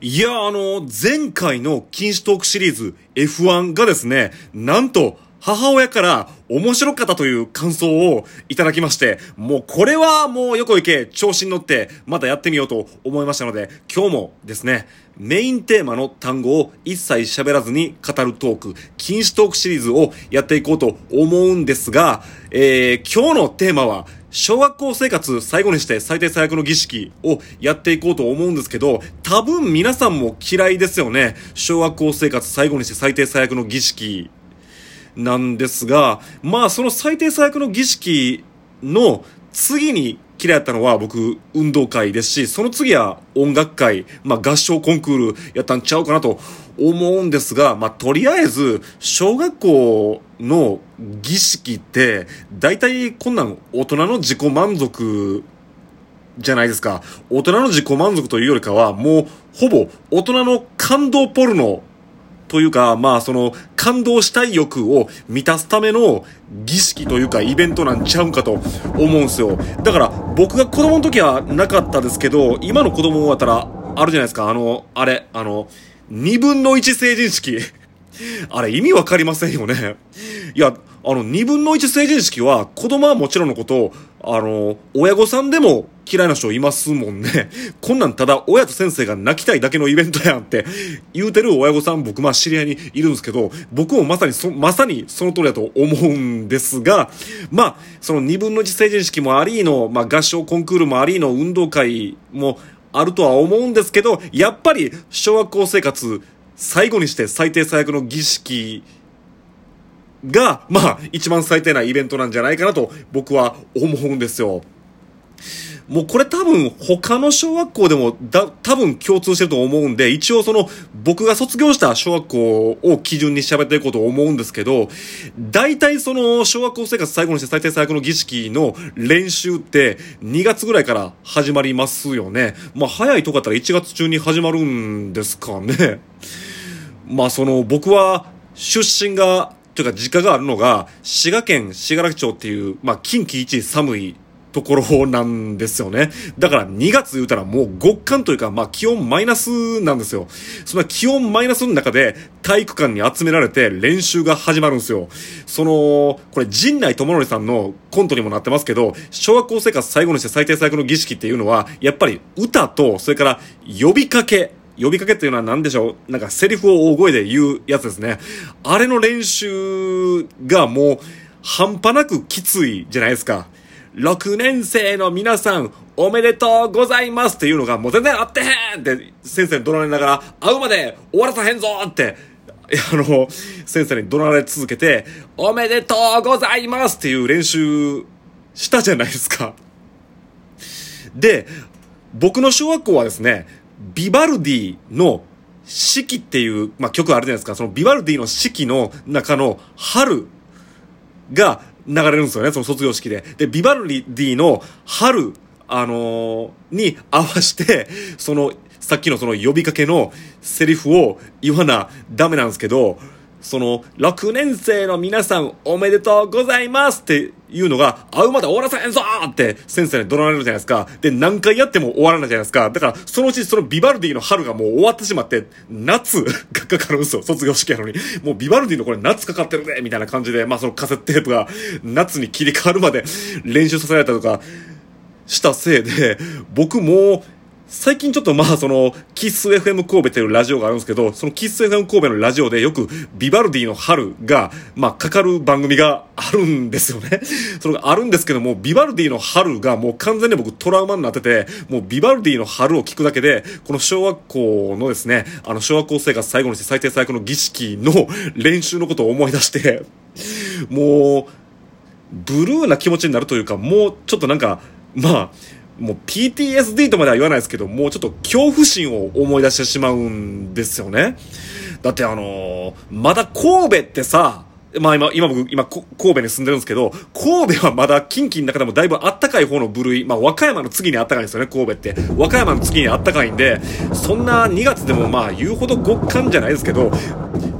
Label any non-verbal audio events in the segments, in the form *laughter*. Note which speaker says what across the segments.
Speaker 1: いや、あの、前回の禁止トークシリーズ F1 がですね、なんと、母親から面白かったという感想をいただきまして、もうこれはもう横行け、調子に乗ってまたやってみようと思いましたので、今日もですね、メインテーマの単語を一切喋らずに語るトーク、禁止トークシリーズをやっていこうと思うんですが、えー、今日のテーマは、小学校生活最後にして最低最悪の儀式をやっていこうと思うんですけど、多分皆さんも嫌いですよね。小学校生活最後にして最低最悪の儀式なんですが、まあその最低最悪の儀式の次に嫌いだったのは僕運動会ですし、その次は音楽会、まあ合唱コンクールやったんちゃうかなと思うんですが、まあとりあえず小学校の儀式って大体こんなん大人の自己満足じゃないですか。大人の自己満足というよりかはもうほぼ大人の感動ポルノというか、まあその、感動したい欲を満たすための儀式というかイベントなんちゃうんかと思うんすよ。だから僕が子供の時はなかったですけど、今の子供だったらあるじゃないですか。あの、あれ、あの、二分の一成人式。*laughs* あれ意味わかりませんよね。いや、あの、二分の一成人式は子供はもちろんのこと、あの、親御さんでも嫌いな人いますもんね。*laughs* こんなんただ親と先生が泣きたいだけのイベントやんって言うてる親御さん僕まあ知り合いにいるんですけど、僕もまさにそ、まさにその通りだと思うんですが、まあ、その二分の一成人式もありの、まあ合唱コンクールもありの運動会もあるとは思うんですけど、やっぱり小学校生活最後にして最低最悪の儀式が、まあ、一番最低なイベントなんじゃないかなと僕は思うんですよ。もうこれ多分他の小学校でもだ多分共通してると思うんで、一応その僕が卒業した小学校を基準に喋っていこうと思うんですけど、大体その小学校生活最後にして最低最悪の儀式の練習って2月ぐらいから始まりますよね。まあ早いとこだったら1月中に始まるんですかね。まあその僕は出身がというか実家があるのが滋賀県滋賀町っていう、まあ近畿一寒いところなんですよね。だから2月言うたらもう極寒というか、まあ気温マイナスなんですよ。その気温マイナスの中で体育館に集められて練習が始まるんですよ。その、これ陣内智則さんのコントにもなってますけど、小学校生活最後にして最低最悪の儀式っていうのは、やっぱり歌と、それから呼びかけ、呼びかけっていうのは何でしょう？なんかセリフを大声で言うやつですね。あれの練習がもう半端なくきついじゃないですか。6年生の皆さん、おめでとうございますっていうのがもう全然あってへんって先生に怒鳴られながら、会うまで終わらさへんぞって、*laughs* あの、先生に怒鳴られ続けて、おめでとうございますっていう練習したじゃないですか。で、僕の小学校はですね、ビバルディの四季っていう、まあ、曲あるじゃないですか。そのビバルディの四季の中の春が流れるんですよね、その卒業式で。で、ビバルディの春、あのー、に合わして、その、さっきのその呼びかけのセリフを言わなダメなんですけど、その、6年生の皆さんおめでとうございますっていうのが、会うまで終わらせへんぞって先生に怒られるじゃないですか。で、何回やっても終わらないじゃないですか。だから、そのうちそのビバルディの春がもう終わってしまって、夏がかかるんですよ。卒業式やのに。もうビバルディのこれ夏かかってるねみたいな感じで、まあそのカセットテープが夏に切り替わるまで練習させられたとかしたせいで、僕も最近ちょっとまあその、キッス FM 神戸っていうラジオがあるんですけど、そのキッス FM 神戸のラジオでよくビバルディの春が、まあかかる番組があるんですよね。*laughs* それがあるんですけども、ビバルディの春がもう完全に僕トラウマになってて、もうビバルディの春を聞くだけで、この小学校のですね、あの小学校生活最後にして最低最悪の儀式の練習のことを思い出して、もう、ブルーな気持ちになるというか、もうちょっとなんか、まあ、もう PTSD とまでは言わないですけど、もうちょっと恐怖心を思い出してしまうんですよね。だってあのー、まだ神戸ってさ、まあ今、今僕、今、神戸に住んでるんですけど、神戸はまだ近畿の中でもだいぶあったかい方の部類、まあ和歌山の次にあったかいんですよね、神戸って。和歌山の次にあったかいんで、そんな2月でもまあ言うほど極寒じゃないですけど、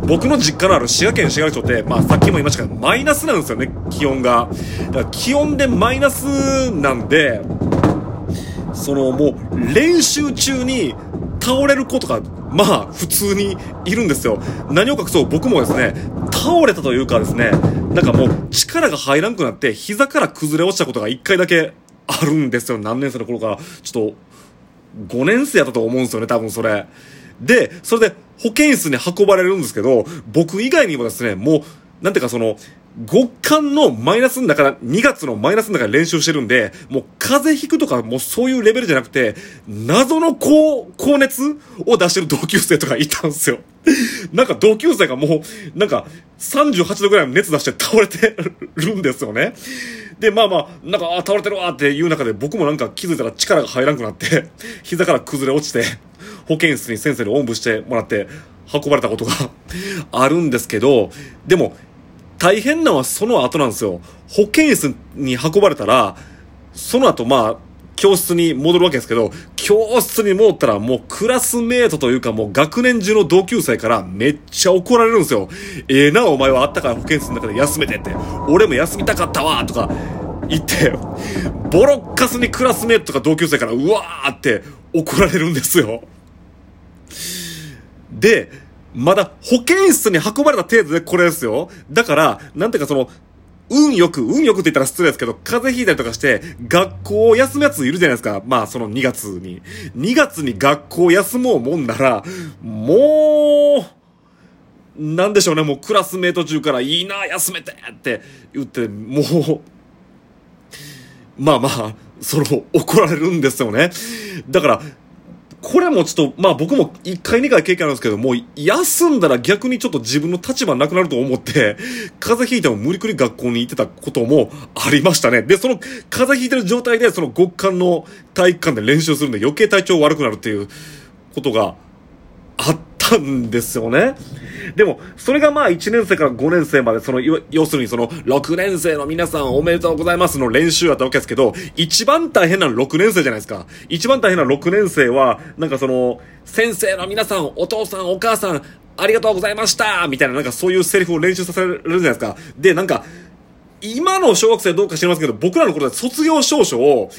Speaker 1: 僕の実家のある滋賀県滋賀町って、まあさっきも言いましたけど、マイナスなんですよね、気温が。だから気温でマイナスなんで、そのもう練習中に倒れる子とか、まあ、普通にいるんですよ。何を隠そう、僕もですね、倒れたというかですね、なんかもう力が入らんくなって、膝から崩れ落ちたことが1回だけあるんですよ。何年生の頃から。ちょっと、5年生やったと思うんですよね、多分それ。で、それで保健室に運ばれるんですけど、僕以外にもですね、もう、なんていうかその、極寒のマイナスの中、2月のマイナスの中で練習してるんで、もう風邪ひくとかもうそういうレベルじゃなくて、謎の高、高熱を出してる同級生とかいたんですよ。*laughs* なんか同級生がもう、なんか38度ぐらいの熱出して倒れてるんですよね。で、まあまあ、なんか、あ、倒れてるわっていう中で僕もなんか気づいたら力が入らんくなって、*laughs* 膝から崩れ落ちて、保健室に先生におんぶしてもらって運ばれたことが *laughs* あるんですけど、でも、大変なのはその後なんですよ。保健室に運ばれたら、その後まあ、教室に戻るわけですけど、教室に戻ったらもうクラスメートというかもう学年中の同級生からめっちゃ怒られるんですよ。ええー、な、お前はあったから保健室の中で休めてって。俺も休みたかったわとか言って、ボロッカスにクラスメートとか同級生からうわーって怒られるんですよ。で、まだ保健室に運ばれた程度でこれですよ。だから、なんていうかその、運よく、運よくって言ったら失礼ですけど、風邪ひいたりとかして、学校を休むやついるじゃないですか。まあ、その2月に。2月に学校休もうもんなら、もう、なんでしょうね、もうクラスメート中からいいな、休めてって言って、もう、まあまあ、その、怒られるんですよね。だから、これもちょっと、まあ僕も1回2回経験あるんですけど、も休んだら逆にちょっと自分の立場なくなると思って、*laughs* 風邪ひいても無理くり学校に行ってたこともありましたね。で、その風邪ひいてる状態でその極寒の体育館で練習するんで余計体調悪くなるっていうことがあったんですよね。でも、それがまあ1年生から5年生まで、その、要するにその、6年生の皆さんおめでとうございますの練習だったわけですけど、一番大変なの6年生じゃないですか。一番大変な6年生は、なんかその、先生の皆さん、お父さん、お母さん、ありがとうございましたみたいな、なんかそういうセリフを練習させられるじゃないですか。で、なんか、今の小学生どうか知りませんけど、僕らの頃で卒業証書を、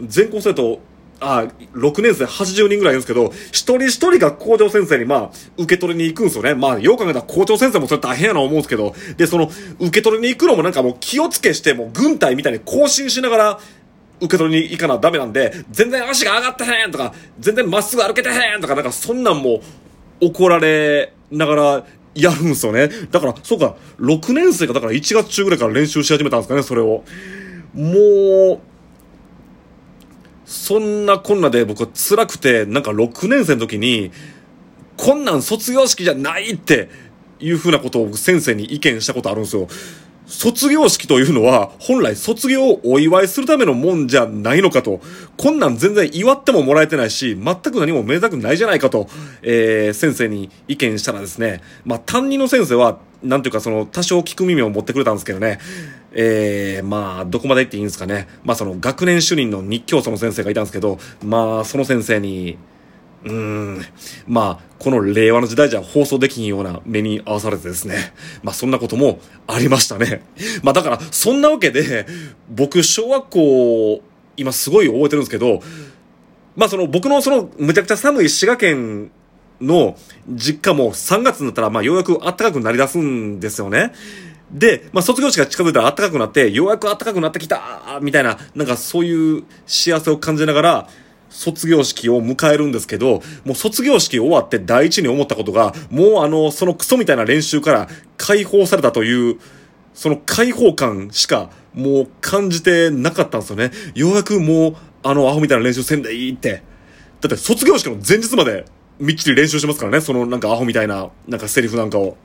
Speaker 1: 全校生徒あ、6年生80人ぐらいいるんですけど、一人一人が校長先生にまあ、受け取りに行くんですよね。まあ、よう考えたら校長先生もそれ大変やな思うんですけど、で、その、受け取りに行くのもなんかもう気をつけして、もう軍隊みたいに更新しながら、受け取りに行かなダメなんで、全然足が上がってへんとか、全然まっすぐ歩けてへんとか、なんかそんなんも怒られながらやるんですよね。だから、そうか、6年生がだから1月中ぐらいから練習し始めたんですかね、それを。もう、そんなこんなで僕は辛くて、なんか6年生の時に、こんなん卒業式じゃないっていうふうなことを先生に意見したことあるんですよ。卒業式というのは、本来卒業をお祝いするためのもんじゃないのかと。こんなん全然祝ってももらえてないし、全く何もめでたくないじゃないかと、えー、先生に意見したらですね、まあ、担任の先生は、なんていうかその、多少聞く耳を持ってくれたんですけどね、えー、まあ、どこまで言っていいんですかね。まあ、その、学年主任の日教祖の先生がいたんですけど、まあ、その先生に、うーん、まあ、この令和の時代じゃ放送できんような目に合わされてですね。まあ、そんなこともありましたね。まあ、だから、そんなわけで、僕、小学校、今すごい覚えてるんですけど、まあ、その、僕のその、むちゃくちゃ寒い滋賀県の実家も3月になったら、まあ、ようやく暖かくなりだすんですよね。で、まあ、卒業式が近づいたら暖かくなって、ようやく暖かくなってきたみたいな、なんかそういう幸せを感じながら、卒業式を迎えるんですけど、もう卒業式終わって第一に思ったことが、もうあの、そのクソみたいな練習から解放されたという、その解放感しかもう感じてなかったんですよね。ようやくもう、あの、アホみたいな練習せんでいいって。だって卒業式の前日までみっちり練習してますからね、そのなんかアホみたいな、なんかセリフなんかを。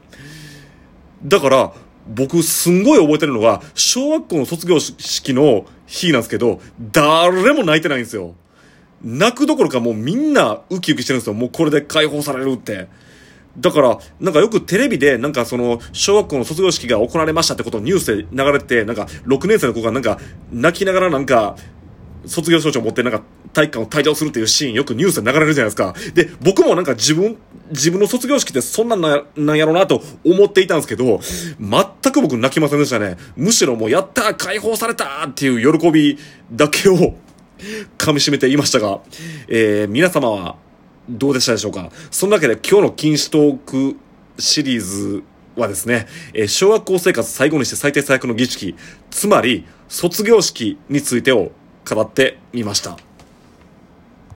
Speaker 1: だから、僕すんごい覚えてるのが、小学校の卒業式の日なんですけど、誰も泣いてないんですよ。泣くどころかもうみんなウキウキしてるんですよ。もうこれで解放されるって。だから、なんかよくテレビで、なんかその、小学校の卒業式が行われましたってことをニュースで流れて、なんか、6年生の子がなんか、泣きながらなんか、卒業証書を持ってなんか体育館を退場するっていうシーンよくニュースで流れるじゃないですか。で、僕もなんか自分、自分の卒業式ってそんなんななんやろうなと思っていたんですけど、全く僕泣きませんでしたね。むしろもうやった解放されたっていう喜びだけを噛み締めていましたが、えー、皆様はどうでしたでしょうか？そんなわけで今日の禁止トークシリーズはですね、えー小学校生活最後にして最低最悪の儀式、つまり卒業式についてを語ってみました。